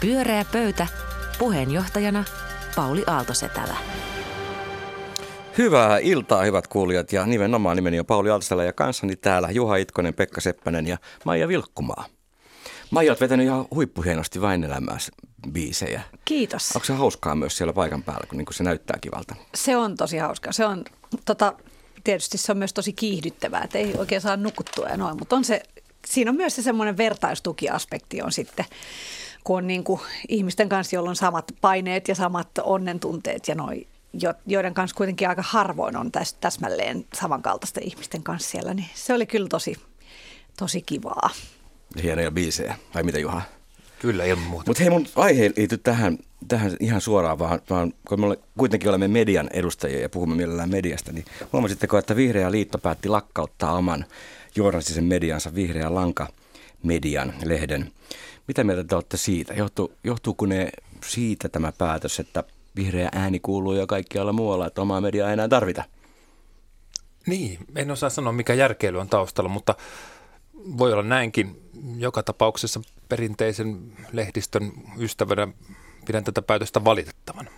Pyöreä pöytä. Puheenjohtajana Pauli Aaltosetälä. Hyvää iltaa, hyvät kuulijat, ja nimenomaan nimeni on Pauli Aaltosetälä ja kanssani täällä Juha Itkonen, Pekka Seppänen ja Maija Vilkkumaa. Maija, olet vetänyt ihan huippuhienosti vain elämässä biisejä. Kiitos. Onko se hauskaa myös siellä paikan päällä, kun niin se näyttää kivalta? Se on tosi hauskaa. Se on, tota, tietysti se on myös tosi kiihdyttävää, että ei oikein saa nukuttua ja noin, mutta on se, siinä on myös se semmoinen vertaistukiaspekti on sitten, kun on niin kuin ihmisten kanssa, joilla on samat paineet ja samat onnentunteet ja noin, joiden kanssa kuitenkin aika harvoin on täs, täsmälleen samankaltaisten ihmisten kanssa siellä, niin se oli kyllä tosi, tosi kivaa. Hienoja biisejä, vai mitä Juha? Kyllä, ilman muuta. Mutta hei, mun aihe ei liity tähän, tähän ihan suoraan, vaan, vaan kun me kuitenkin olemme median edustajia ja puhumme mielellään mediasta, niin huomasitteko, että Vihreä liitto päätti lakkauttaa oman journalistisen mediansa Vihreä Lanka median lehden. Mitä mieltä te olette siitä? Johtu, johtuuko ne siitä tämä päätös, että vihreä ääni kuuluu jo kaikkialla muualla, että omaa mediaa ei enää tarvita? Niin, en osaa sanoa mikä järkeily on taustalla, mutta voi olla näinkin. Joka tapauksessa perinteisen lehdistön ystävänä pidän tätä päätöstä valitettavan.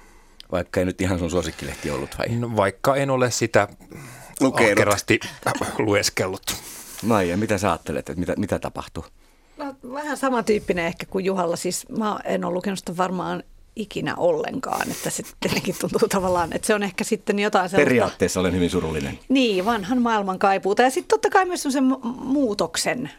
Vaikka ei nyt ihan sun suosikkilehti ollut vai? No, vaikka en ole sitä ahkerasti lueskellut. Maija, mitä sä ajattelet, että mitä, mitä tapahtuu? Vähän samantyyppinen ehkä kuin Juhalla. Siis mä en ole lukenut sitä varmaan ikinä ollenkaan, että se tietenkin tuntuu tavallaan, että se on ehkä sitten jotain sellaista... Periaatteessa olen hyvin surullinen. Niin, vanhan maailman kaipuuta ja sitten totta kai myös sen muutoksen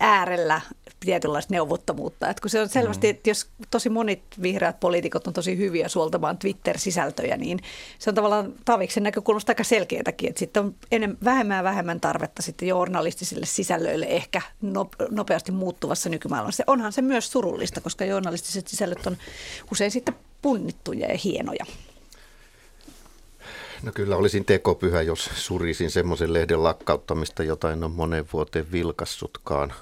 äärellä tietynlaista neuvottomuutta. Että kun se on selvästi, mm. että jos tosi monet vihreät poliitikot on tosi hyviä suoltamaan Twitter-sisältöjä, niin se on tavallaan Taviksen näkökulmasta aika selkeätäkin, että sitten on enem, vähemmän ja vähemmän tarvetta sitten journalistisille sisällöille ehkä nopeasti muuttuvassa nykymaailmassa. Onhan se myös surullista, koska journalistiset sisällöt on usein sitten punnittuja ja hienoja. No kyllä olisin tekopyhä, jos surisin semmoisen lehden lakkauttamista, jota en ole moneen vuoteen vilkassutkaan.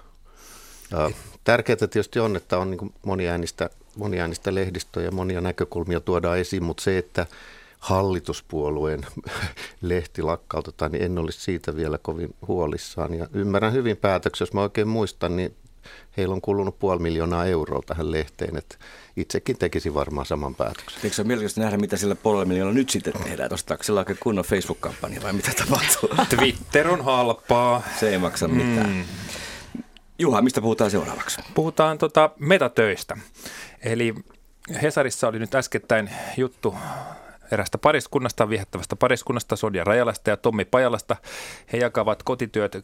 Tärkeää tietysti on, että on niin moniäänistä, moniäänistä lehdistöä ja monia näkökulmia tuodaan esiin, mutta se, että hallituspuolueen lehti lakkautetaan, niin en olisi siitä vielä kovin huolissaan. Ja ymmärrän hyvin päätöksen, jos mä oikein muistan, niin heillä on kulunut puoli miljoonaa euroa tähän lehteen, että itsekin tekisi varmaan saman päätöksen. Eikö se ole mielenkiintoista nähdä, mitä sillä puolella miljoonaa nyt sitten tehdään? Ostaako sillä oikein kunnon Facebook-kampanja vai mitä tapahtuu? Twitter on halpaa. Se ei maksa mitään. Mm. Juha, mistä puhutaan seuraavaksi? Puhutaan tota metatöistä. Eli Hesarissa oli nyt äskettäin juttu erästä pariskunnasta, viehättävästä pariskunnasta, Sonja Rajalasta ja Tommi Pajalasta. He jakavat kotityöt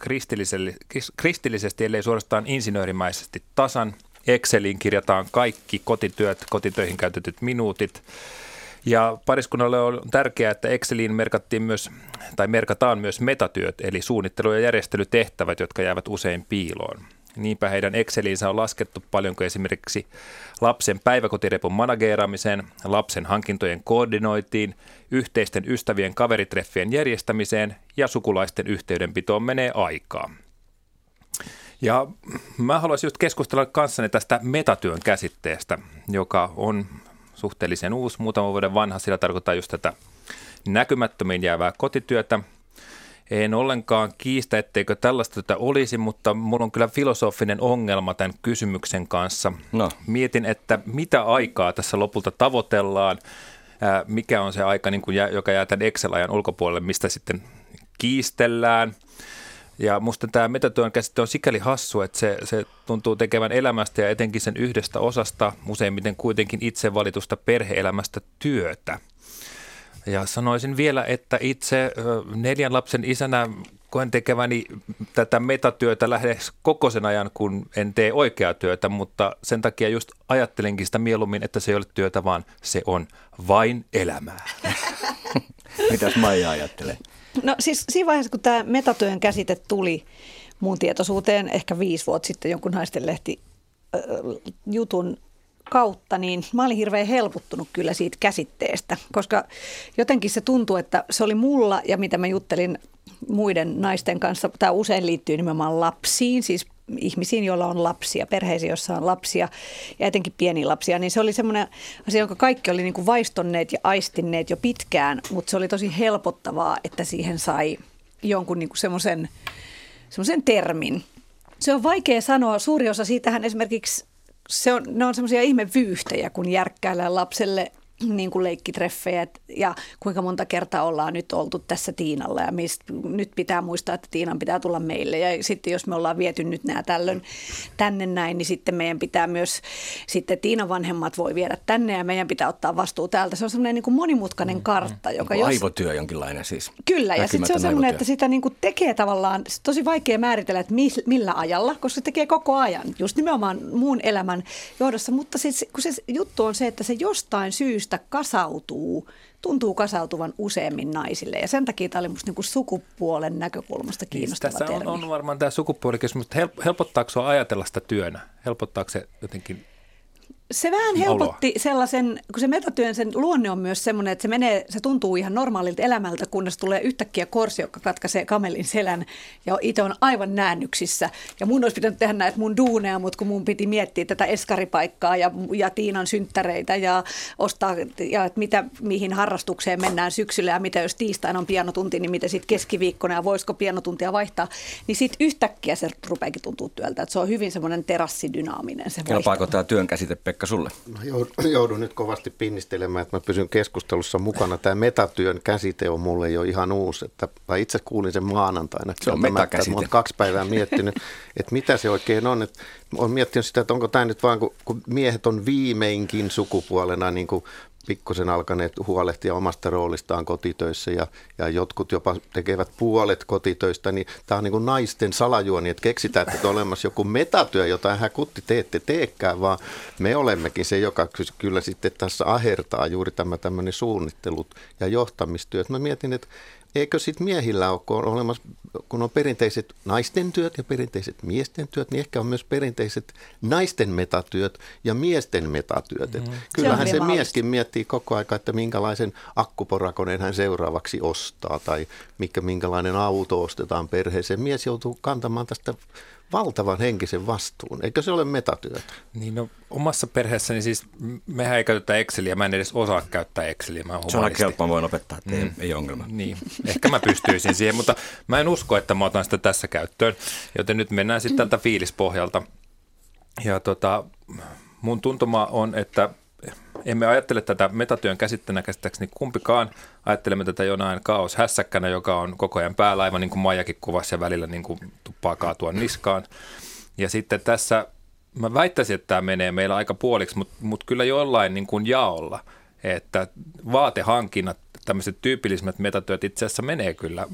kristillisesti, ellei suorastaan insinöörimäisesti tasan. Exceliin kirjataan kaikki kotityöt, kotitöihin käytetyt minuutit. Ja pariskunnalle on tärkeää, että Exceliin merkattiin myös, tai merkataan myös metatyöt, eli suunnittelu- ja järjestelytehtävät, jotka jäävät usein piiloon. Niinpä heidän Exceliinsä on laskettu paljonko esimerkiksi lapsen päiväkotirepun manageeraamiseen, lapsen hankintojen koordinoitiin, yhteisten ystävien kaveritreffien järjestämiseen ja sukulaisten yhteydenpitoon menee aikaa. Ja mä haluaisin just keskustella kanssani tästä metatyön käsitteestä, joka on suhteellisen uusi, muutaman vuoden vanha. Sillä tarkoittaa just tätä näkymättömiin jäävää kotityötä – en ollenkaan kiistä, etteikö tällaista työtä olisi, mutta mulla on kyllä filosofinen ongelma tämän kysymyksen kanssa. No. Mietin, että mitä aikaa tässä lopulta tavoitellaan, mikä on se aika, niin kuin, joka jää tämän Excel-ajan ulkopuolelle, mistä sitten kiistellään. Ja musta tämä metatyön käsite on sikäli hassu, että se, se tuntuu tekevän elämästä ja etenkin sen yhdestä osasta, useimmiten kuitenkin itse valitusta perheelämästä työtä. Ja sanoisin vielä, että itse neljän lapsen isänä koen tekeväni tätä metatyötä lähes koko sen ajan, kun en tee oikeaa työtä, mutta sen takia just ajattelenkin sitä mieluummin, että se ei ole työtä, vaan se on vain elämää. Mitäs Maija ajattelee? No siis siinä vaiheessa, kun tämä metatyön käsite tuli mun tietoisuuteen ehkä viisi vuotta sitten jonkun naistenlehti jutun kautta, niin mä olin hirveän helpottunut kyllä siitä käsitteestä, koska jotenkin se tuntuu, että se oli mulla ja mitä mä juttelin muiden naisten kanssa, tämä usein liittyy nimenomaan lapsiin, siis ihmisiin, joilla on lapsia, perheisiin, joissa on lapsia ja etenkin pieniä lapsia, niin se oli semmoinen asia, jonka kaikki oli niin kuin vaistonneet ja aistinneet jo pitkään, mutta se oli tosi helpottavaa, että siihen sai jonkun niin semmoisen, semmoisen termin. Se on vaikea sanoa. Suuri osa siitähän esimerkiksi se on, ne on semmoisia ihmevyyhtejä, kun järkkäillään lapselle niin kuin leikkitreffejä ja kuinka monta kertaa ollaan nyt oltu tässä Tiinalla ja mist, nyt pitää muistaa, että Tiinan pitää tulla meille ja sitten jos me ollaan viety nyt nämä tällöin tänne näin, niin sitten meidän pitää myös, sitten Tiinan vanhemmat voi viedä tänne ja meidän pitää ottaa vastuu täältä. Se on semmoinen niin kuin monimutkainen kartta, joka jos... Aivotyö jonkinlainen siis. Kyllä ja sitten se on semmoinen, että sitä niin kuin tekee tavallaan, tosi vaikea määritellä, että millä ajalla, koska se tekee koko ajan, just nimenomaan muun elämän johdossa, mutta siis, kun se juttu on se, että se jostain syystä syystä kasautuu, tuntuu kasautuvan useammin naisille. Ja sen takia tämä oli minusta niin sukupuolen näkökulmasta niin, kiinnostava niin, Tässä termi. on, on varmaan tämä sukupuolikysymys, mutta helpottaako sinua ajatella sitä työnä? Helpottaako se jotenkin se vähän helpotti oloa. sellaisen, kun se metatyön sen luonne on myös semmoinen, että se, menee, se tuntuu ihan normaalilta elämältä, kunnes tulee yhtäkkiä korsi, joka katkaisee kamelin selän ja itse on aivan näännyksissä. Ja mun olisi pitänyt tehdä näitä mun duuneja, mutta kun mun piti miettiä tätä eskaripaikkaa ja, ja Tiinan synttäreitä ja ostaa, ja että mitä, mihin harrastukseen mennään syksyllä ja mitä jos tiistaina on pianotunti, niin mitä sitten keskiviikkona ja voisiko pianotuntia vaihtaa, niin sitten yhtäkkiä se rupeakin tuntua työltä, että se on hyvin semmoinen terassidynaaminen se Kelpaako tämä työn käsite, Pekka, sulle? No, joudun nyt kovasti pinnistelemään, että mä pysyn keskustelussa mukana. Tämä metatyön käsite on mulle jo ihan uusi. Että mä itse kuulin sen maanantaina. Se on metakäsite. Mä kaksi päivää miettinyt, että mitä se oikein on. Että olen miettinyt sitä, että onko tämä nyt vaan, kun, kun miehet on viimeinkin sukupuolena niin kuin pikkusen alkaneet huolehtia omasta roolistaan kotitöissä ja, ja jotkut jopa tekevät puolet kotitöistä, niin tämä on niin kuin naisten salajuoni, että keksitään, että on olemassa joku metatyö, jota hän kutti te ette teekään, vaan me olemmekin se, joka kyllä sitten tässä ahertaa juuri tämä tämmöinen suunnittelut ja johtamistyö. Mä mietin, että eikö sitten miehillä ole, kun on, olemassa, kun on perinteiset naisten työt ja perinteiset miesten työt, niin ehkä on myös perinteiset naisten metatyöt ja miesten metatyöt. Mm. Kyllähän se, se mieskin miettii koko aika, että minkälaisen akkuporakoneen hän seuraavaksi ostaa tai mikä, minkälainen auto ostetaan perheeseen. Mies joutuu kantamaan tästä valtavan henkisen vastuun. Eikö se ole metatyötä? Niin no, omassa perheessäni siis, mehän ei käytetä Exceliä, mä en edes osaa käyttää Exceliä. Mä se on aika helppoa, voin opettaa, että mm. ei ongelma. Niin, ehkä mä pystyisin siihen, mutta mä en usko, että mä otan sitä tässä käyttöön. Joten nyt mennään sitten tältä fiilispohjalta. Ja tota, mun tuntuma on, että emme ajattele tätä metatyön käsitteenä käsittääkseni kumpikaan. Ajattelemme tätä jonain kaos hässäkkänä, joka on koko ajan päällä, aivan niin kuin Maijakin kuvassa ja välillä niin kuin tuppaa kaatua niskaan. Ja sitten tässä, mä väittäisin, että tämä menee meillä aika puoliksi, mutta, mutta kyllä jollain niin kuin jaolla, että vaatehankinnat, tämmöiset tyypillisimmät metatyöt itse asiassa menee kyllä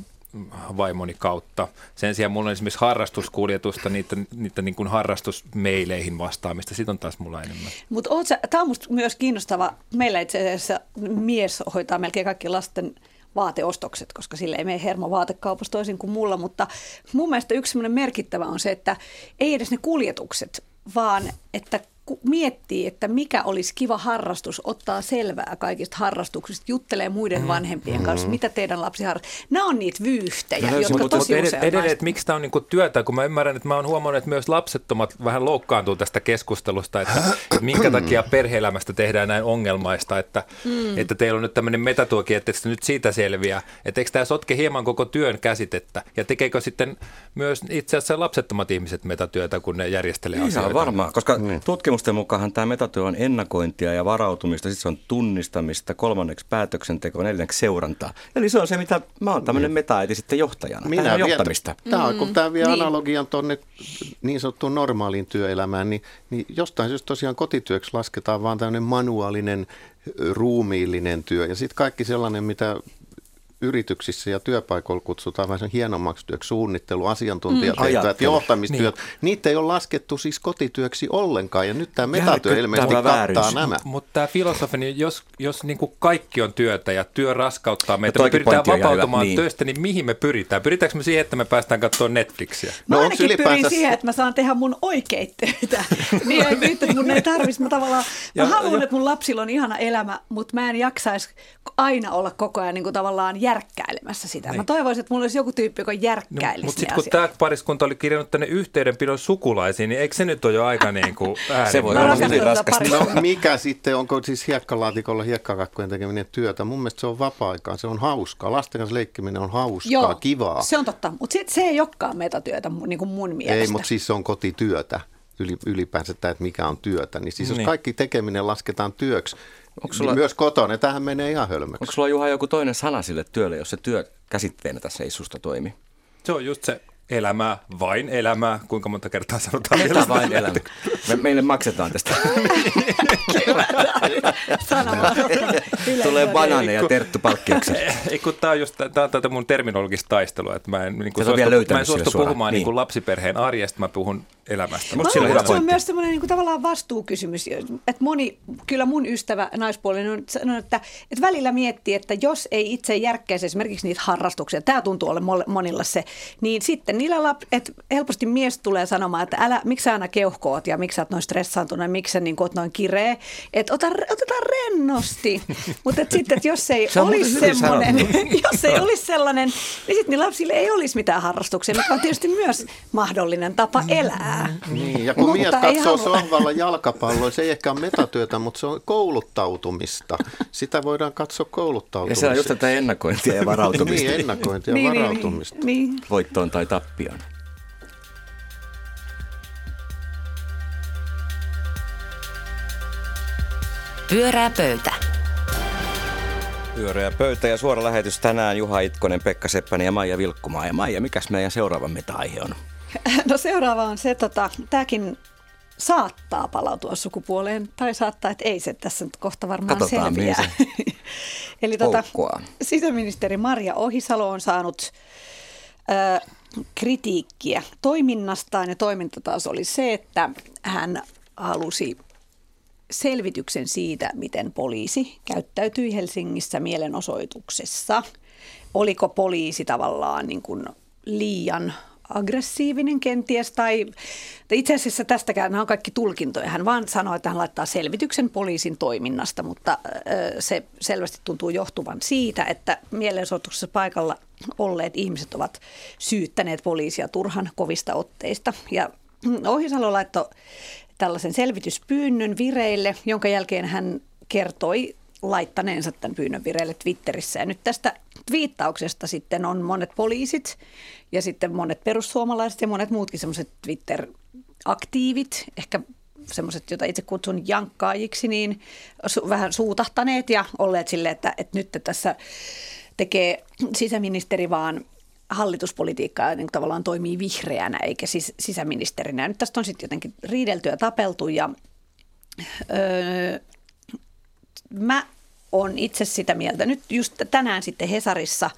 vaimoni kautta. Sen sijaan mulla on esimerkiksi harrastuskuljetusta, niitä, niitä niin kuin harrastusmeileihin vastaamista. Sitten on taas mulla enemmän. Mutta tämä on musta myös kiinnostava. Meillä itse asiassa mies hoitaa melkein kaikki lasten vaateostokset, koska sille ei mene hermo vaatekaupassa toisin kuin mulla, mutta mun mielestä yksi merkittävä on se, että ei edes ne kuljetukset, vaan että miettii, että mikä olisi kiva harrastus, ottaa selvää kaikista harrastuksista, juttelee muiden mm. vanhempien kanssa, mm. mitä teidän lapsi harrastaa. Nämä on niitä vyyhtejä, no, jotka mutta, tosi mutta usein edelleen, että miksi tämä on niinku työtä, kun mä ymmärrän, että mä oon huomannut, että myös lapsettomat vähän loukkaantuu tästä keskustelusta, että minkä takia perheelämästä tehdään näin ongelmaista, että, mm. että teillä on nyt tämmöinen metatuoki, että nyt siitä selviää. Että eikö tämä sotke hieman koko työn käsitettä ja tekeekö sitten myös itse asiassa lapsettomat ihmiset metatyötä, kun ne järjestelee Ihan asioita? varmaan, koska mm. tutkimus tutkimusten mukaan tämä metatyö on ennakointia ja varautumista, sitten se on tunnistamista, kolmanneksi päätöksentekoa, neljänneksi seurantaa. Eli se on se, mitä mä oon tämmöinen mm. metaäiti sitten johtajana. Minä tämä on johtamista. Tämä on, kun tämä vie niin. analogian tuonne niin sanottuun normaaliin työelämään, niin, niin jostain syystä tosiaan kotityöksi lasketaan vaan tämmöinen manuaalinen ruumiillinen työ. Ja sitten kaikki sellainen, mitä yrityksissä ja työpaikoilla kutsutaan vähän sen hienommaksi työksi suunnittelu, asiantuntijatehtävät, mm. johtamistyöt. Niin. Niitä ei ole laskettu siis kotityöksi ollenkaan ja nyt tämä metatyö ilmeisesti kattaa vääryys. nämä. Mutta tämä filosofi, niin jos, jos niin kuin kaikki on työtä ja työ raskauttaa meitä, me pyritään vapautumaan niin. töistä, niin mihin me pyritään? Pyritäänkö me siihen, että me päästään katsomaan Netflixiä? Mä no, ainakin ylipäänsä... pyrin siihen, että mä saan tehdä mun oikeita töitä. niin, nyt, että mun ei tarvitsisi. Mä tavallaan, mä ja, haluan, ja... että mun lapsilla on ihana elämä, mutta mä en jaksaisi aina olla koko ajan niin kuin tavallaan järkkäilemässä sitä. Niin. Mä toivoisin, että mulla olisi joku tyyppi, joka järkkäilisi no, Mutta sitten kun tämä pariskunta oli kirjannut tänne yhteydenpidon sukulaisiin, niin eikö se nyt ole jo aika niin kuin Se voi olla hyvin raskasta. No mikä sitten, onko siis hiekkalaatikolla hiekkakakkojen tekeminen työtä? Mun mielestä se on vapaa-aikaa, se on hauskaa. Lasten kanssa leikkiminen on hauskaa, Joo, kivaa. se on totta. Mutta se ei olekaan metatyötä niin kuin mun mielestä. Ei, mutta siis se on kotityötä ylipäänsä tämä, että mikä on työtä. Niin siis jos Niin. kaikki tekeminen lasketaan työksi, Onko sulla- niin myös kotona, niin tähän menee ihan hölmöksi. Onko sulla Juha joku toinen sana sille työlle, jos se työ käsitteenä tässä ei susta toimi? Se on just se elämää, vain elämää, kuinka monta kertaa sanotaan sitä? vain elämä? Me, meille maksetaan tästä. Tulee banaaneja Terttu palkkioksi. Kun tää on just tää on tätä mun terminologista taistelua, että mä en, niin suostu, mä en suostu puhumaan niin. Niin. niin lapsiperheen arjesta, mä puhun elämästä. Mut Mä luulen, että se on myös semmoinen niin kuin, tavallaan vastuukysymys. Että moni, kyllä mun ystävä naispuolinen on sanonut, että, että välillä miettii, että jos ei itse järkkäisi esimerkiksi niitä harrastuksia, tämä tuntuu mol- monilla se, niin sitten niillä lap, että helposti mies tulee sanomaan, että älä, miksi sä aina keuhkoot ja miksi sä oot noin stressaantunut ja miksi sä niin oot noin kireä, että ota, otetaan rennosti. Mutta sitten, että jos ei Se olisi semmoinen, jos ei olisi sellainen, niin sitten niillä lapsilla ei olisi mitään harrastuksia, mikä on tietysti myös mahdollinen tapa elää. Niin, ja kun Mutta mies katsoo sohvalla jalkapalloa, se ei ehkä ole metatyötä, mutta se on kouluttautumista. Sitä voidaan katsoa Ja kouluttautumista. se on just tätä ennakointia ja varautumista Niin, ennakointia ja Niin, niin, varautumista. niin, niin. voittoon tai tappioon. Pyörää pöytä. Pyöreä pöytä ja suora lähetys tänään Juha Itkonen, Pekka Seppänen ja Maija Vilkkumaa. Ja Maija, mikäs meidän seuraava meta-aihe on? No seuraava on se, tota, tämäkin saattaa palautua sukupuoleen, tai saattaa, että ei se tässä nyt kohta varmaan Katsotaan, selviää. Eli tota, sisäministeri Maria Ohisalo on saanut ö, kritiikkiä toiminnastaan, ja toiminta taas oli se, että hän halusi selvityksen siitä, miten poliisi käyttäytyi Helsingissä mielenosoituksessa. Oliko poliisi tavallaan niin kuin liian aggressiivinen kenties, tai itse asiassa tästäkään nämä on kaikki tulkintoja. Hän vaan sanoi, että hän laittaa selvityksen poliisin toiminnasta, mutta se selvästi tuntuu johtuvan siitä, että mielenosoituksessa paikalla olleet ihmiset ovat syyttäneet poliisia turhan kovista otteista. Ja Ohisalo laittoi tällaisen selvityspyynnön vireille, jonka jälkeen hän kertoi laittaneensa tämän pyynnön vireille Twitterissä. Ja nyt tästä twiittauksesta sitten on monet poliisit ja sitten monet perussuomalaiset ja monet muutkin semmoiset Twitter-aktiivit, ehkä semmoiset, joita itse kutsun jankkaajiksi, niin su- vähän suutahtaneet ja olleet silleen, että, että nyt tässä tekee sisäministeri vaan hallituspolitiikkaa niin tavallaan toimii vihreänä eikä siis sisäministerinä. Nyt tästä on sitten jotenkin riidelty ja tapeltu ja öö, mä on itse sitä mieltä. Nyt just tänään sitten Hesarissa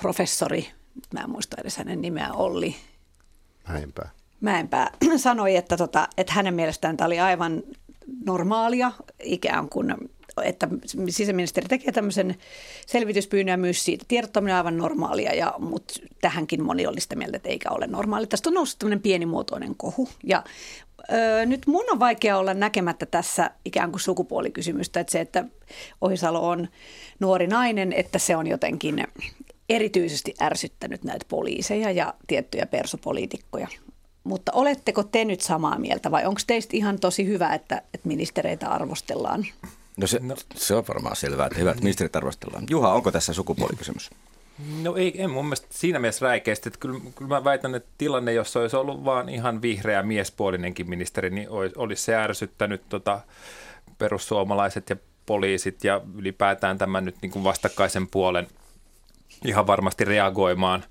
professori, mä en muista edes hänen nimeä, Olli Näinpä. Mäenpää sanoi, että, tota, että hänen mielestään tämä oli aivan normaalia, ikään kuin, että sisäministeri tekee tämmöisen selvityspyynnön ja myös siitä tiedottaminen on aivan normaalia, ja, mutta tähänkin moni oli sitä mieltä, että eikä ole normaali. Tästä on noussut tämmöinen pienimuotoinen kohu, ja nyt mun on vaikea olla näkemättä tässä ikään kuin sukupuolikysymystä, että se, että Ohisalo on nuori nainen, että se on jotenkin erityisesti ärsyttänyt näitä poliiseja ja tiettyjä persopoliitikkoja. Mutta oletteko te nyt samaa mieltä vai onko teistä ihan tosi hyvä, että, että ministereitä arvostellaan? No se, no se on varmaan selvää, että hyvät ministerit arvostellaan. Juha, onko tässä sukupuolikysymys? No ei, en mun mielestä siinä mielessä räikeästi, että kyllä, kyllä mä väitän, että tilanne, jos olisi ollut vaan ihan vihreä miespuolinenkin ministeri, niin olisi, olisi se ärsyttänyt tota, perussuomalaiset ja poliisit ja ylipäätään tämän nyt niin kuin vastakkaisen puolen ihan varmasti reagoimaan.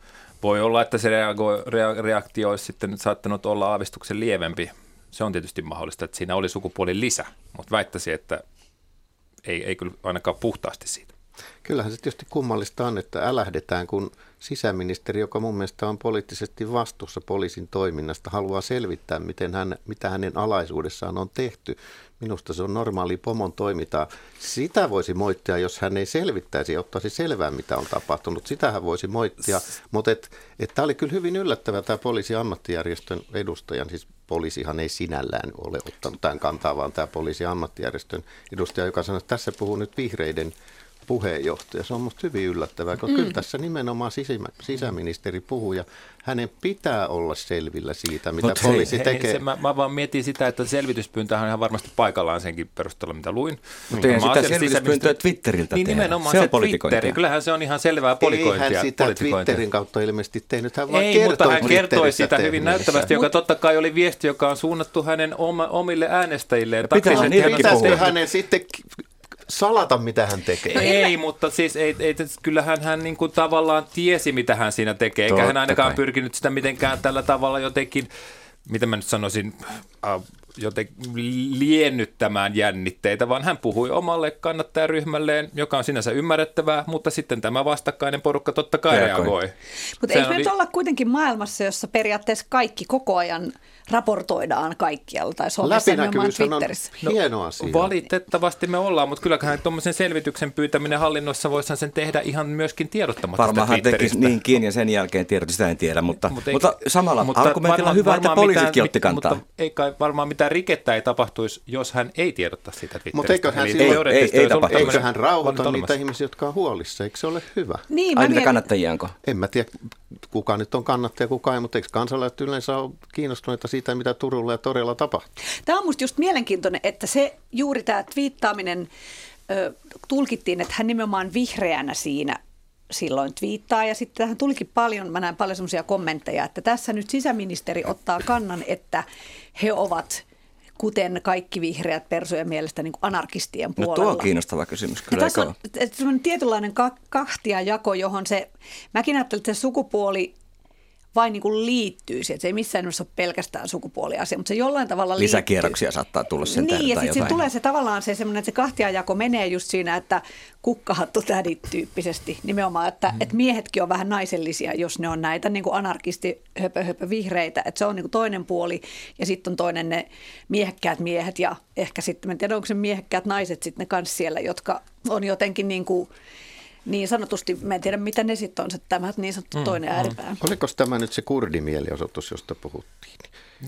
Voi olla, että se reago, rea, reaktio olisi sitten saattanut olla aavistuksen lievempi. Se on tietysti mahdollista, että siinä oli sukupuolin lisä, mutta väittäisin, että ei, ei kyllä ainakaan puhtaasti siitä. Kyllähän se tietysti kummallista on, että älähdetään, kun sisäministeri, joka mun mielestä on poliittisesti vastuussa poliisin toiminnasta, haluaa selvittää, miten hän, mitä hänen alaisuudessaan on tehty. Minusta se on normaali pomon toimintaa. Sitä voisi moittia, jos hän ei selvittäisi ja ottaisi selvää, mitä on tapahtunut. Sitähän voisi moittia, mutta et, et tämä oli kyllä hyvin yllättävä tämä poliisiammattijärjestön edustajan, siis poliisihan ei sinällään ole ottanut tämän kantaa, vaan tämä poliisiammattijärjestön edustaja, joka sanoi, että tässä puhuu nyt vihreiden puheenjohtaja. Se on musta hyvin yllättävää, koska mm. kyllä tässä nimenomaan sisämä, sisäministeri puhuu ja hänen pitää olla selvillä siitä, mitä Mut poliisi hei, tekee. Se, mä, mä vaan mietin sitä, että selvityspyyntö on ihan varmasti paikallaan senkin perusteella, mitä luin. Mutta eihän sitä selvityspyyntöä Twitteriltä Niin tehdä. nimenomaan se, se Twitteri. Kyllähän se on ihan selvää politikointia. Ei hän sitä Twitterin kautta ilmeisesti tehnyt, hän vaan Ei, mutta hän kertoi sitä hyvin näyttävästi, joka totta kai oli viesti, joka on suunnattu hänen oma, omille äänestäjilleen. Pitäisi niidenkin puhua. hänen sitten salata, mitä hän tekee. No ei, mutta siis ei, ei, kyllähän hän niin kuin tavallaan tiesi, mitä hän siinä tekee, eikä Totta hän ainakaan kai. pyrkinyt sitä mitenkään tällä tavalla jotenkin, mitä mä nyt sanoisin, äh, jotenkin liennyttämään jännitteitä, vaan hän puhui omalle kannattajaryhmälleen, joka on sinänsä ymmärrettävää, mutta sitten tämä vastakkainen porukka totta kai Reagoi. reagoi. Mutta eikö oli... nyt olla kuitenkin maailmassa, jossa periaatteessa kaikki koko ajan raportoidaan kaikkialla tai somessa Läpinäkyvyys on no, hieno asia. Valitettavasti me ollaan, mutta kyllähän tuommoisen selvityksen pyytäminen hallinnossa voisi sen tehdä ihan myöskin tiedottamatta Varmaan hän teki niin kiinni ja sen jälkeen tiedot, sitä en tiedä, mutta, mutta, mutta samalla mutta argumentilla on hyvä, että poliisitkin otti kantaa. Mutta ei kai varmaan mitään rikettä ei tapahtuisi, jos hän ei tiedota sitä Twitteristä. Mutta eikö hän, silloin, ei, ei, ei, ei eikö hän rauhoita niitä ihmisiä, jotka on huolissa? Eikö se ole hyvä? Niin, Ai niitä kannattajianko? En mä tiedä, kuka nyt on kannattaja, kuka ei, mutta eikö kansalaiset yleensä ole kiinnostuneita siitä, mitä Turulla ja Torilla tapahtuu? Tämä on minusta just mielenkiintoinen, että se juuri tämä twiittaaminen ö, tulkittiin, että hän nimenomaan vihreänä siinä silloin twiittaa ja sitten tähän tulikin paljon, mä näen paljon semmoisia kommentteja, että tässä nyt sisäministeri ottaa kannan, että he ovat kuten kaikki vihreät persojen mielestä niin kuin anarkistien puolella. No tuo on kiinnostava kysymys kyllä. Ja tässä on semmoinen tietynlainen kahtia jako, johon se, mäkin ajattelin, että se sukupuoli vain niin kuin liittyy siihen. Se ei missään nimessä ole pelkästään sukupuoliasia, mutta se jollain tavalla liittyy. Lisäkierroksia saattaa tulla sen Niin, ja sitten tulee se tavallaan se semmoinen, että se kahtiajako menee just siinä, että kukkahattu tädit tyyppisesti. Nimenomaan, että, mm. että miehetkin on vähän naisellisia, jos ne on näitä niin kuin anarkisti höpö, höpö vihreitä. Että se on niin kuin toinen puoli ja sitten on toinen ne miehekkäät miehet ja ehkä sitten, en tiedä onko se miehekkäät naiset sitten ne kanssa siellä, jotka on jotenkin niin kuin – niin sanotusti, mä en tiedä mitä ne sitten on, se tämä niin sanottu mm, toinen mm. ääripää. Oliko tämä nyt se kurdimielenosoitus, josta puhuttiin?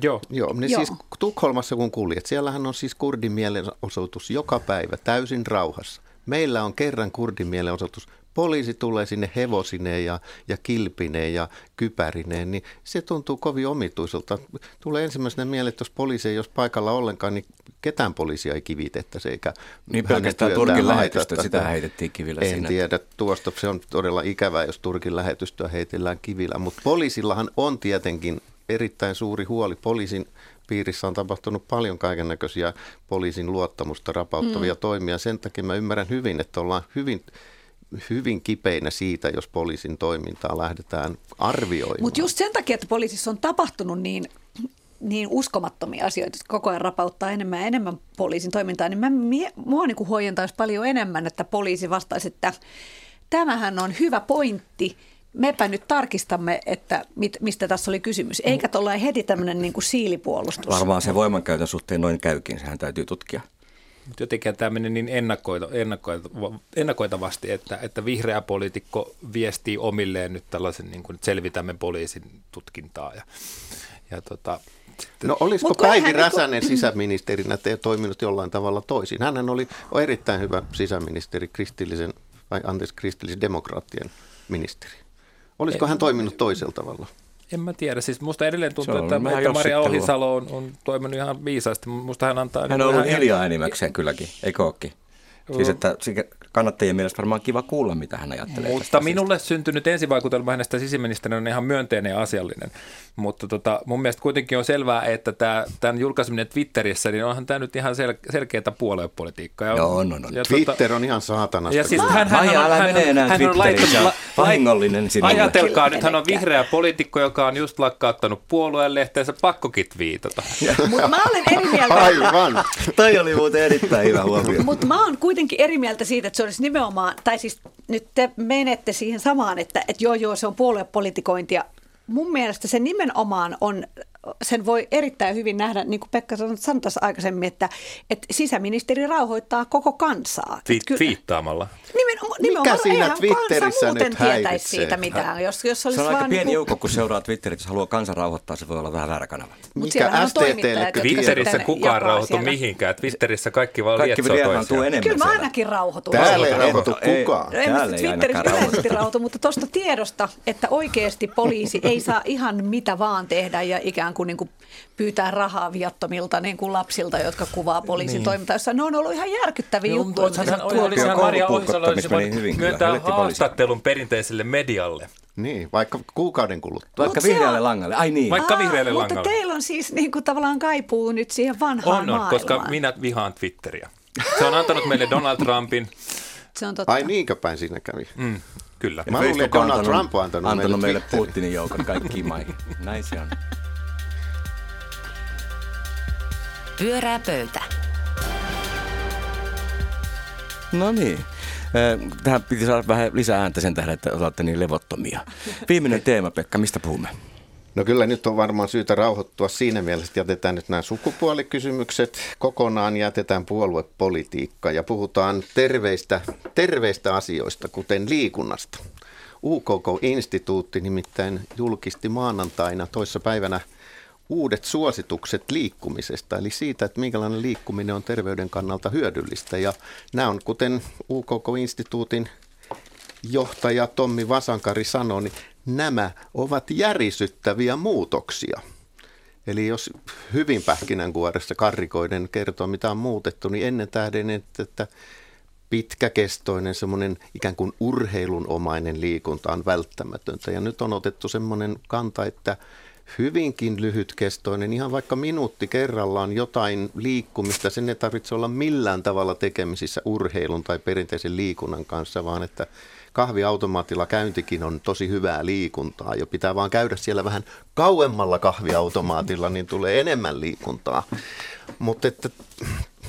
Joo. Joo, niin Joo. siis Tukholmassa kun kuljet, siellähän on siis kurdimielenosoitus joka päivä täysin rauhassa. Meillä on kerran kurdimielenosoitus poliisi tulee sinne hevosineen ja, ja kilpineen ja kypärineen, niin se tuntuu kovin omituiselta. Tulee ensimmäisenä mieleen, että jos poliisi ei olisi paikalla ollenkaan, niin ketään poliisia ei kivitettäisi eikä Niin pelkästään Turkin lähetystä, sitä heitettiin kivillä En siinä. tiedä tuosta, se on todella ikävää, jos Turkin lähetystä heitellään kivillä, mutta poliisillahan on tietenkin erittäin suuri huoli. Poliisin piirissä on tapahtunut paljon kaiken näköisiä poliisin luottamusta rapauttavia mm. toimia. Sen takia mä ymmärrän hyvin, että ollaan hyvin hyvin kipeinä siitä, jos poliisin toimintaa lähdetään arvioimaan. Mutta just sen takia, että poliisissa on tapahtunut niin, niin uskomattomia asioita, että koko ajan rapauttaa enemmän ja enemmän poliisin toimintaa, niin mä, mua niin huojentaisi paljon enemmän, että poliisi vastaisi, että tämähän on hyvä pointti, mepä nyt tarkistamme, että mit, mistä tässä oli kysymys. Eikä tuolla heti tämmöinen niin siilipuolustus. Varmaan se voimankäytön suhteen noin käykin, sehän täytyy tutkia. Mutta jotenkin tämä menee niin ennakoita, ennakoita, ennakoitavasti, että, että vihreä poliitikko viestii omilleen nyt tällaisen, niin kuin, että selvitämme poliisin tutkintaa. Ja, ja tota, No olisiko Mut Päivi Räsänen niinku... sisäministerinä te toiminut jollain tavalla toisin? Hän oli erittäin hyvä sisäministeri, kristillisen, vai anteeksi, kristillisen demokraattien ministeri. Olisiko Ei, hän toiminut toisella tavalla? En mä tiedä. Siis musta edelleen tuntuu, että, että Maria Ohisalo on, on toiminut ihan viisaasti. Musta hän antaa... Hän on ollut hiljaa enimmäkseen kylläkin, eikö ookin? Siis että kannattajien mielestä varmaan kiva kuulla, mitä hän ajattelee. Mutta minulle asiasta. syntynyt ensivaikutelma hänestä sisäministerinä on ihan myönteinen ja asiallinen. Mutta tota, mun mielestä kuitenkin on selvää, että tämä, tämän julkaiseminen Twitterissä, niin onhan tämä nyt ihan sel- selkeää puoluepolitiikkaa. Joo, no, no. Ja Twitter tota, on ihan saatanasta. Ja siis hän, hän, älä hän, mene enää hän on laittanut, vahingollinen sinulle. Ajatelkaa, nyt hän on vihreä poliitikko, joka on just lakkauttanut puolueen lehteensä, pakkokit viitata. Mutta mä olen eri mieltä. Aivan. Toi oli muuten erittäin hyvä huomio. Mutta mä oon kuitenkin eri mieltä siitä, että se olisi nimenomaan, tai siis nyt te menette siihen samaan, että, että joo joo se on puoluepolitikointia. Mun mielestä se nimenomaan on sen voi erittäin hyvin nähdä, niin kuin Pekka sanoi tuossa aikaisemmin, että, että sisäministeri rauhoittaa koko kansaa. Twi- twiittaamalla. Nimenomaan, nimenomaan Mikä siinä Twitterissä nyt häiritsee? siitä mitään. Jos, jos olisi Se on aika vaan pieni niin joukko, kun seuraa Twitterissä, jos haluaa kansan rauhoittaa, se voi olla vähän väärä kanava. Mikä STTlle Twitterissä kukaan rauhoitu mihinkään. Twitterissä kaikki vaan Kaikki lietsoo toisiaan. enemmän Kyllä mä ainakin rauhoitun. Täällä ei rauhoitu kukaan. En ei Twitterissä yleisesti rauhoitu, mutta tuosta tiedosta, että oikeasti poliisi ei saa ihan mitä vaan tehdä ja ikään kuin, niin kuin pyytää rahaa viattomilta niin kuin lapsilta, jotka kuvaa poliisin niin. toimintaa, jossa ne on ollut ihan järkyttäviä Joo, juttuja. mutta mitä sehän sieltä oli, tuolla- olihan Maria Ohisalo olisi voinut myöntää haastattelun perinteiselle medialle. Niin, vaikka kuukauden kuluttua. Vaikka Mut vihreälle on- langalle. Ai niin. Vaikka Aa, vihreälle Mutta langalle. teillä on siis niin kuin tavallaan kaipuu nyt siihen vanhaan On, on, maailmaan. koska minä vihaan Twitteriä. Se on antanut meille Donald Trumpin. Se on totta. Ai niinkö päin siinä kävi? Mm, kyllä. Mä luulin, että Donald antanut- Trump on antanut, antanut meille Twitterin. Putinin joukon kaikkiin maihin. Näin se on. Pyörää pöytä. No niin. Äh, Tähän piti saada vähän lisää ääntä sen tähden, että olette niin levottomia. Viimeinen teema, Pekka, mistä puhumme? No kyllä nyt on varmaan syytä rauhoittua siinä mielessä, että jätetään nyt nämä sukupuolikysymykset kokonaan, jätetään puoluepolitiikka ja puhutaan terveistä, terveistä asioista, kuten liikunnasta. UKK-instituutti nimittäin julkisti maanantaina toissa päivänä uudet suositukset liikkumisesta, eli siitä, että minkälainen liikkuminen on terveyden kannalta hyödyllistä. Ja nämä on, kuten UKK-instituutin johtaja Tommi Vasankari sanoi, niin nämä ovat järisyttäviä muutoksia. Eli jos hyvin pähkinänkuoressa karrikoiden kertoo, mitä on muutettu, niin ennen tähden, että, pitkäkestoinen, semmoinen ikään kuin urheilunomainen liikunta on välttämätöntä. Ja nyt on otettu semmoinen kanta, että hyvinkin lyhytkestoinen, ihan vaikka minuutti kerrallaan jotain liikkumista, sen ei tarvitse olla millään tavalla tekemisissä urheilun tai perinteisen liikunnan kanssa, vaan että kahviautomaatilla käyntikin on tosi hyvää liikuntaa ja pitää vaan käydä siellä vähän kauemmalla kahviautomaatilla, niin tulee enemmän liikuntaa. Mutta että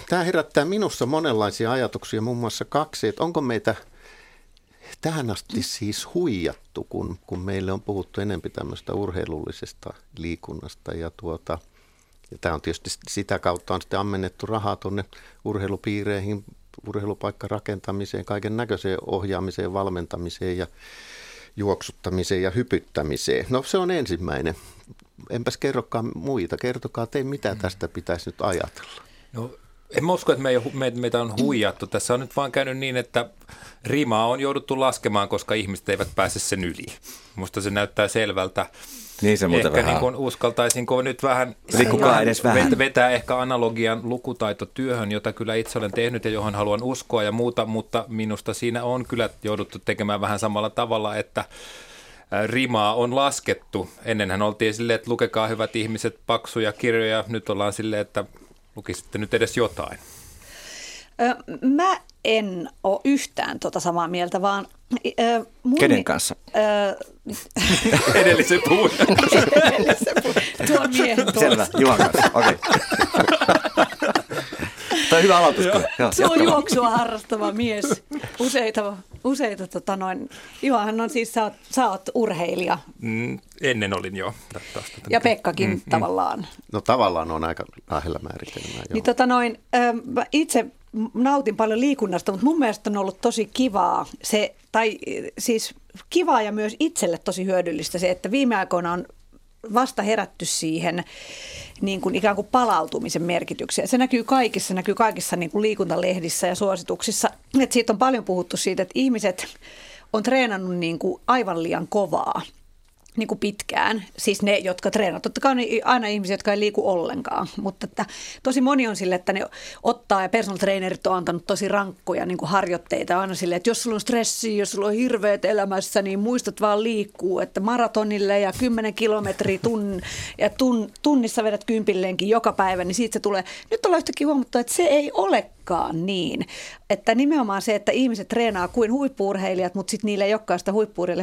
tämä herättää minussa monenlaisia ajatuksia, muun muassa kaksi, että onko meitä tähän asti siis huijattu, kun, kun meille on puhuttu enempi tämmöistä urheilullisesta liikunnasta ja tuota, ja tämä on tietysti sitä kautta on sitten ammennettu rahaa tuonne urheilupiireihin, urheilupaikkarakentamiseen, kaiken näköiseen ohjaamiseen, valmentamiseen ja juoksuttamiseen ja hypyttämiseen. No se on ensimmäinen. Enpäs kerrokaan muita. Kertokaa te, mitä tästä pitäisi nyt ajatella. No, en mä usko, että me ei, ole- me, meitä on huijattu. Tässä on nyt vaan käynyt niin, että rimaa on jouduttu laskemaan, koska ihmiset eivät pääse sen yli. Musta se näyttää selvältä. Niin se muuten ehkä vähän niin kuin uskaltaisinko nyt vähän, Liikkukaa edes vähän. vet- vetää ehkä analogian lukutaitotyöhön, jota kyllä itse olen tehnyt ja johon haluan uskoa ja muuta, mutta minusta siinä on kyllä jouduttu tekemään vähän samalla tavalla, että rimaa on laskettu. Ennenhän oltiin silleen, että lukekaa hyvät ihmiset paksuja kirjoja, nyt ollaan silleen, että lukisitte nyt edes jotain. Ö, Mä en ole yhtään tota samaa mieltä, vaan... Ö, mun Kenen mi- kanssa? Ö, Edellisen puhujan. tuon miehen. Selvä, Juhan kanssa. Okei. Tämä on hyvä aloitus Se on juoksua harrastava mies. Useita, useita tota noin. Juhahan on siis, sä oot, sä oot urheilija Mm, Ennen olin jo. Tästä, ja Pekkakin mm, tavallaan. No tavallaan on aika lähellä määritelmää. Joo. Niin tota noin, ö, mä itse nautin paljon liikunnasta, mutta mun mielestä on ollut tosi kivaa se, tai siis kivaa ja myös itselle tosi hyödyllistä se, että viime aikoina on vasta herätty siihen niin kuin ikään kuin palautumisen merkitykseen. Se näkyy kaikissa, näkyy kaikissa niin kuin liikuntalehdissä ja suosituksissa. Et siitä on paljon puhuttu siitä, että ihmiset on treenannut niin kuin aivan liian kovaa niin kuin pitkään. Siis ne, jotka treenaavat. Totta kai on aina ihmisiä, jotka ei liiku ollenkaan, mutta että tosi moni on sille, että ne ottaa ja personal trainerit on antanut tosi rankkoja niin kuin harjoitteita aina sille, että jos sulla on stressi, jos sulla on hirveät elämässä, niin muistat vaan liikkuu, että maratonille ja 10 kilometriä tunn, ja tun, tunnissa vedät kympilleenkin joka päivä, niin siitä se tulee. Nyt ollaan yhtäkkiä huomattu, että se ei olekaan niin. Että nimenomaan se, että ihmiset treenaa kuin huippuurheilijat, mutta sitten niillä ei olekaan sitä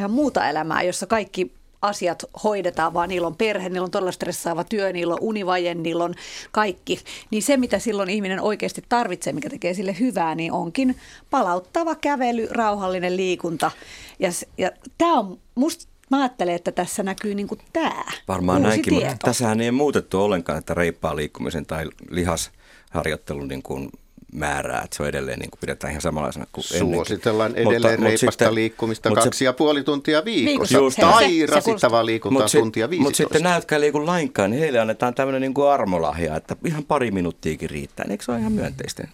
muuta elämää, jossa kaikki asiat hoidetaan, vaan niillä on perhe, niillä on todella stressaava työ, niillä on univaje, niillä on kaikki. Niin se, mitä silloin ihminen oikeasti tarvitsee, mikä tekee sille hyvää, niin onkin palauttava kävely, rauhallinen liikunta. Ja, ja tämä on musta mä ajattelen, että tässä näkyy niin kuin tämä Varmaan uusi näinkin, tieto. mutta tässähän ei muutettu ollenkaan, että reippaa liikkumisen tai lihasharjoittelun niin kuin määrää, että se on edelleen niin kuin pidetään ihan samanlaisena kuin Suositellaan ennenkin. edelleen Mutta- mutta reipasta sitten- liikkumista mutta se- kaksi ja puoli tuntia viikossa. Viikossa. Just tai näin. Se- se rasittavaa liikuntaa Mutta tuntia 15. mut sitten nämä, jotka ei liiku lainkaan, niin heille annetaan tämmöinen niin kuin armolahja, että ihan pari minuuttiakin riittää. Eikö se ole ihan myönteistä?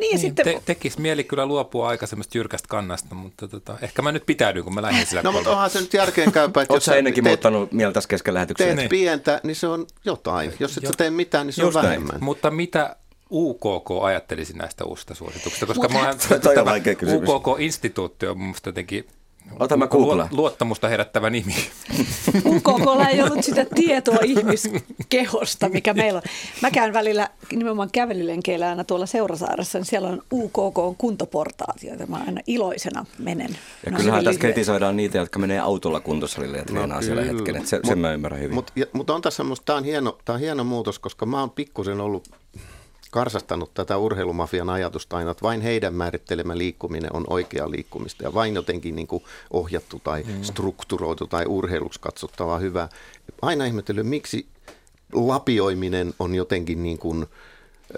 Niin, ja Niin, sitten, te, tekisi mieli kyllä luopua aika semmoista jyrkästä kannasta, mutta tota, ehkä mä nyt pitäydyn, kun mä lähdin sillä No mutta onhan se nyt järkeen käypä, että Oletko sä ennenkin teet, muuttanut mieltä kesken lähetyksen? teet Niin. pientä, niin se on jotain. Jos et sä Jo- tee mitään, niin se on Just näin. vähemmän. Mutta mitä UKK ajattelisi näistä uusista suosituksista? Koska Mut- mä Toi- toi on vaikea kysymys. UKK-instituutti on mun mielestä jotenkin Ota mä googlaan. luottamusta herättävä nimi. UKKlla ei ollut sitä tietoa ihmiskehosta, mikä meillä on. Mä käyn välillä nimenomaan kävelylenkeillä aina tuolla Seurasaaressa, niin siellä on UKK kuntoportaat, joita mä aina iloisena menen. Ja Ne on kyllähän tässä kritisoidaan niitä, jotka menee autolla kuntosalille ja treenaa siellä No kyllä. hetken. että Se, Mut- sen mä ymmärrän hyvin. Mutta mut on tässä musta, tämä on, hieno, tää on hieno muutos, koska mä oon pikkusen ollut karsastanut tätä urheilumafian ajatusta aina, että vain heidän määrittelemä liikkuminen on oikea liikkumista ja vain jotenkin niin kuin ohjattu tai mm. strukturoitu tai urheiluksi katsottava hyvä. Aina ihmetellyt, miksi lapioiminen on jotenkin niin kuin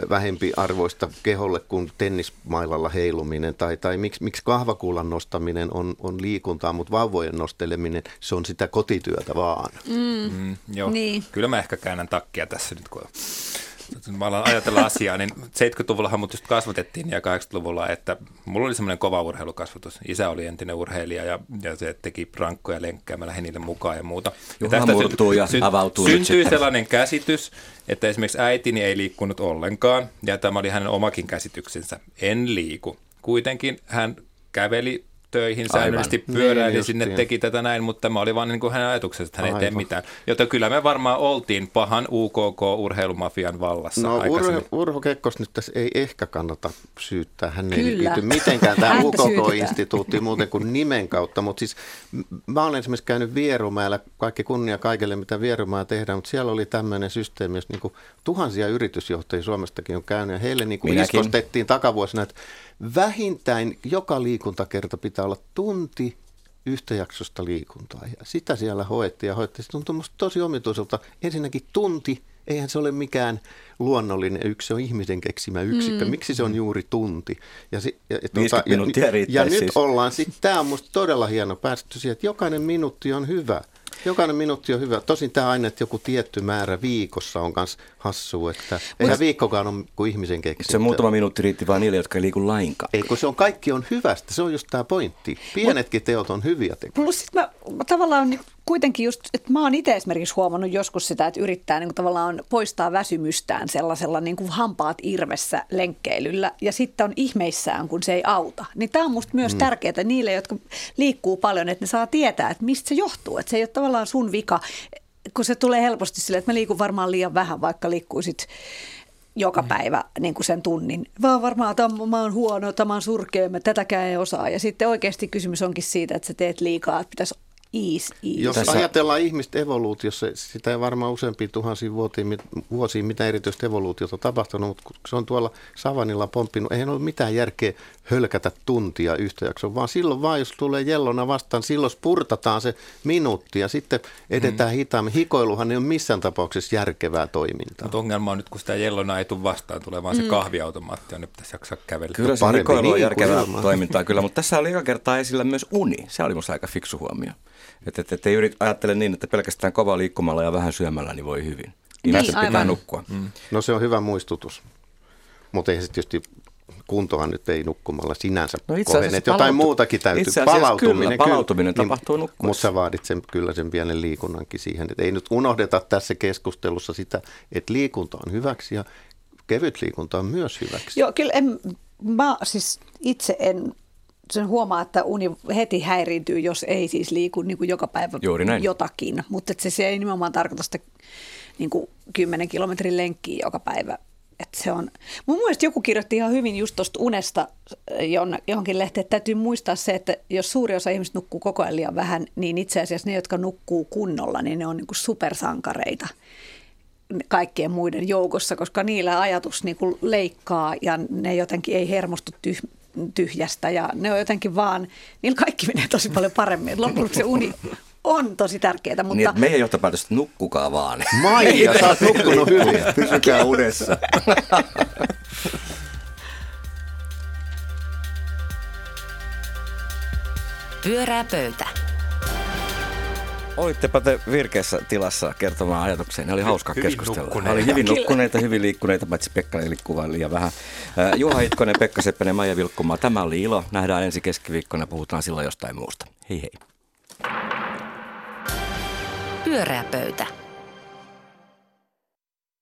vähempi arvoista keholle kuin tennismailalla heiluminen tai, tai miksi, miksi kahvakuulan nostaminen on, on liikuntaa, mutta vauvojen nosteleminen, se on sitä kotityötä vaan. Mm, joo. Niin. Kyllä mä ehkä käännän takkia tässä nyt, kun mä alan ajatella asiaa, niin 70-luvullahan mut just kasvatettiin ja 80-luvulla, että mulla oli semmoinen kova urheilukasvatus. Isä oli entinen urheilija ja, ja se teki rankkoja lenkkejä, mä lähdin niille mukaan ja muuta. Juhla tästä murtuu ja avautuu nyt Syntyi sitten. sellainen käsitys, että esimerkiksi äitini ei liikkunut ollenkaan ja tämä oli hänen omakin käsityksensä. En liiku. Kuitenkin hän käveli töihin Aivan. säännöllisesti, Niin, pyöräili sinne, justiin. teki tätä näin, mutta tämä oli vaan niin kuin hänen ajatuksensa, että hän ei tee Aivan. mitään. Joten kyllä me varmaan oltiin pahan UKK-urheilumafian vallassa No. Urho, Urho Kekkos nyt tässä ei ehkä kannata syyttää. Hän ei Kyllä. liity mitenkään tähän. UKK-instituuttiin muuten kuin nimen kautta. Mutta siis mä olen esimerkiksi käynyt Vierumäellä, kaikki kunnia kaikille mitä Vierumaa tehdään, mutta siellä oli tämmöinen systeemi, jossa niin tuhansia yritysjohtajia Suomestakin on käynyt ja heille niin kuin iskostettiin takavuosina, että vähintään joka liikuntakerta pitää olla tunti yhtäjaksosta liikuntaa. Ja sitä siellä hoettiin ja hoettiin. Se tuntui musta tosi omituiselta. Ensinnäkin tunti, eihän se ole mikään luonnollinen yksi, se on ihmisen keksimä yksikkö. Mm. Miksi se on juuri tunti? Ja, si, ja, 50 minuuttia ja, ja nyt siis. ollaan sitten, tämä on musta todella hieno päästy siihen, että jokainen minuutti on hyvä. Jokainen minuutti on hyvä. Tosin tämä aina, että joku tietty määrä viikossa on myös hassu, että eihän viikkokaan ole kuin ihmisen keksintö. Se muutama minuutti riitti vain niille, jotka ei liiku lainkaan. Ei, kun se on kaikki on hyvästä. Se on just tämä pointti. Pienetkin teot on hyviä tekoja. Plus sit mä, mä tavallaan niin kuitenkin just, että mä oon itse esimerkiksi huomannut joskus sitä, että yrittää niin kuin tavallaan poistaa väsymystään sellaisella niin kuin hampaat irvessä lenkkeilyllä ja sitten on ihmeissään, kun se ei auta. Niin tämä on musta myös mm. tärkeää niille, jotka liikkuu paljon, että ne saa tietää, että mistä se johtuu. Että se ei ole tavallaan sun vika, kun se tulee helposti sille, että mä liikun varmaan liian vähän, vaikka liikkuisit joka päivä niin kuin sen tunnin. Vaan varmaan, että mä oon huono, tämä on surkea, mä tätäkään ei osaa. Ja sitten oikeasti kysymys onkin siitä, että sä teet liikaa, että pitäisi ease, ease. Jos Tässä- ajatellaan ihmistä evoluutiossa, sitä ei varmaan useampia tuhansia vuotia, vuosia mitä erityistä evoluutiota tapahtunut, mutta kun se on tuolla savanilla pomppinut, eihän ole mitään järkeä hölkätä tuntia yhtä jaksoa, vaan silloin vaan, jos tulee jellona vastaan, silloin spurtataan se minuutti ja sitten edetään mm. hitaammin. Hikoiluhan ei ole missään tapauksessa järkevää toimintaa. Mutta ongelma on nyt, kun sitä jellona ei tule vastaan, tulee vaan se kahviautomaatti, jonne pitäisi jaksaa kävellä. Kyllä se hikoilu on niin järkevää toimintaa kyllä, mutta tässä oli joka kertaa esillä myös uni. Se oli musta aika fiksu huomio. Että et, et ei yrit, ajattele niin, että pelkästään kovaa liikkumalla ja vähän syömällä niin voi hyvin. Ihmiset pitää aivan. nukkua. Mm. No se on hyvä muistutus, mutta eihän se tietysti kuntohan nyt ei nukkumalla sinänsä No itse kohene. asiassa Että Jotain palautu- muutakin täytyy. itse asiassa palautuminen, kyllä, palautuminen tapahtuu nukkuessa. Mutta sä vaadit sen, kyllä sen pienen liikunnankin siihen. Että ei nyt unohdeta tässä keskustelussa sitä, että liikunta on hyväksi ja kevyt liikunta on myös hyväksi. Joo, kyllä en, mä siis itse en sen huomaa, että uni heti häiriintyy, jos ei siis liiku niin kuin joka päivä Juuri näin. jotakin. Mutta se, se ei nimenomaan tarkoita sitä niin kuin 10 kilometrin lenkkiä joka päivä. Et se on, mun mielestä joku kirjoitti ihan hyvin just tuosta unesta johonkin lehteen, että täytyy muistaa se, että jos suuri osa ihmistä nukkuu koko ajan liian vähän, niin itse asiassa ne, jotka nukkuu kunnolla, niin ne on niin kuin supersankareita kaikkien muiden joukossa, koska niillä ajatus niin kuin leikkaa ja ne jotenkin ei hermostu tyh- tyhjästä ja ne on jotenkin vaan, niillä kaikki menee tosi paljon paremmin. Loppujen se uni on tosi tärkeää, mutta... Niin, että meidän johtopäätös, että nukkukaa vaan. Maija, sä oot nukkunut hyvin. Pysykää unessa. Pyörää pöytä. Olittepa te virkeässä tilassa kertomaan ajatuksia. Ne oli hauska Hyvin keskustella. nukkuneita. Oli hyvin nukkuneita, hyvin liikkuneita, paitsi Pekka liikkuu vain liian vähän. Äh, Juha Itkonen, Pekka Seppänen, Maija Vilkkumaa. Tämä oli ilo. Nähdään ensi keskiviikkona. Puhutaan silloin jostain muusta. Hei hei. Pyöreä pöytä.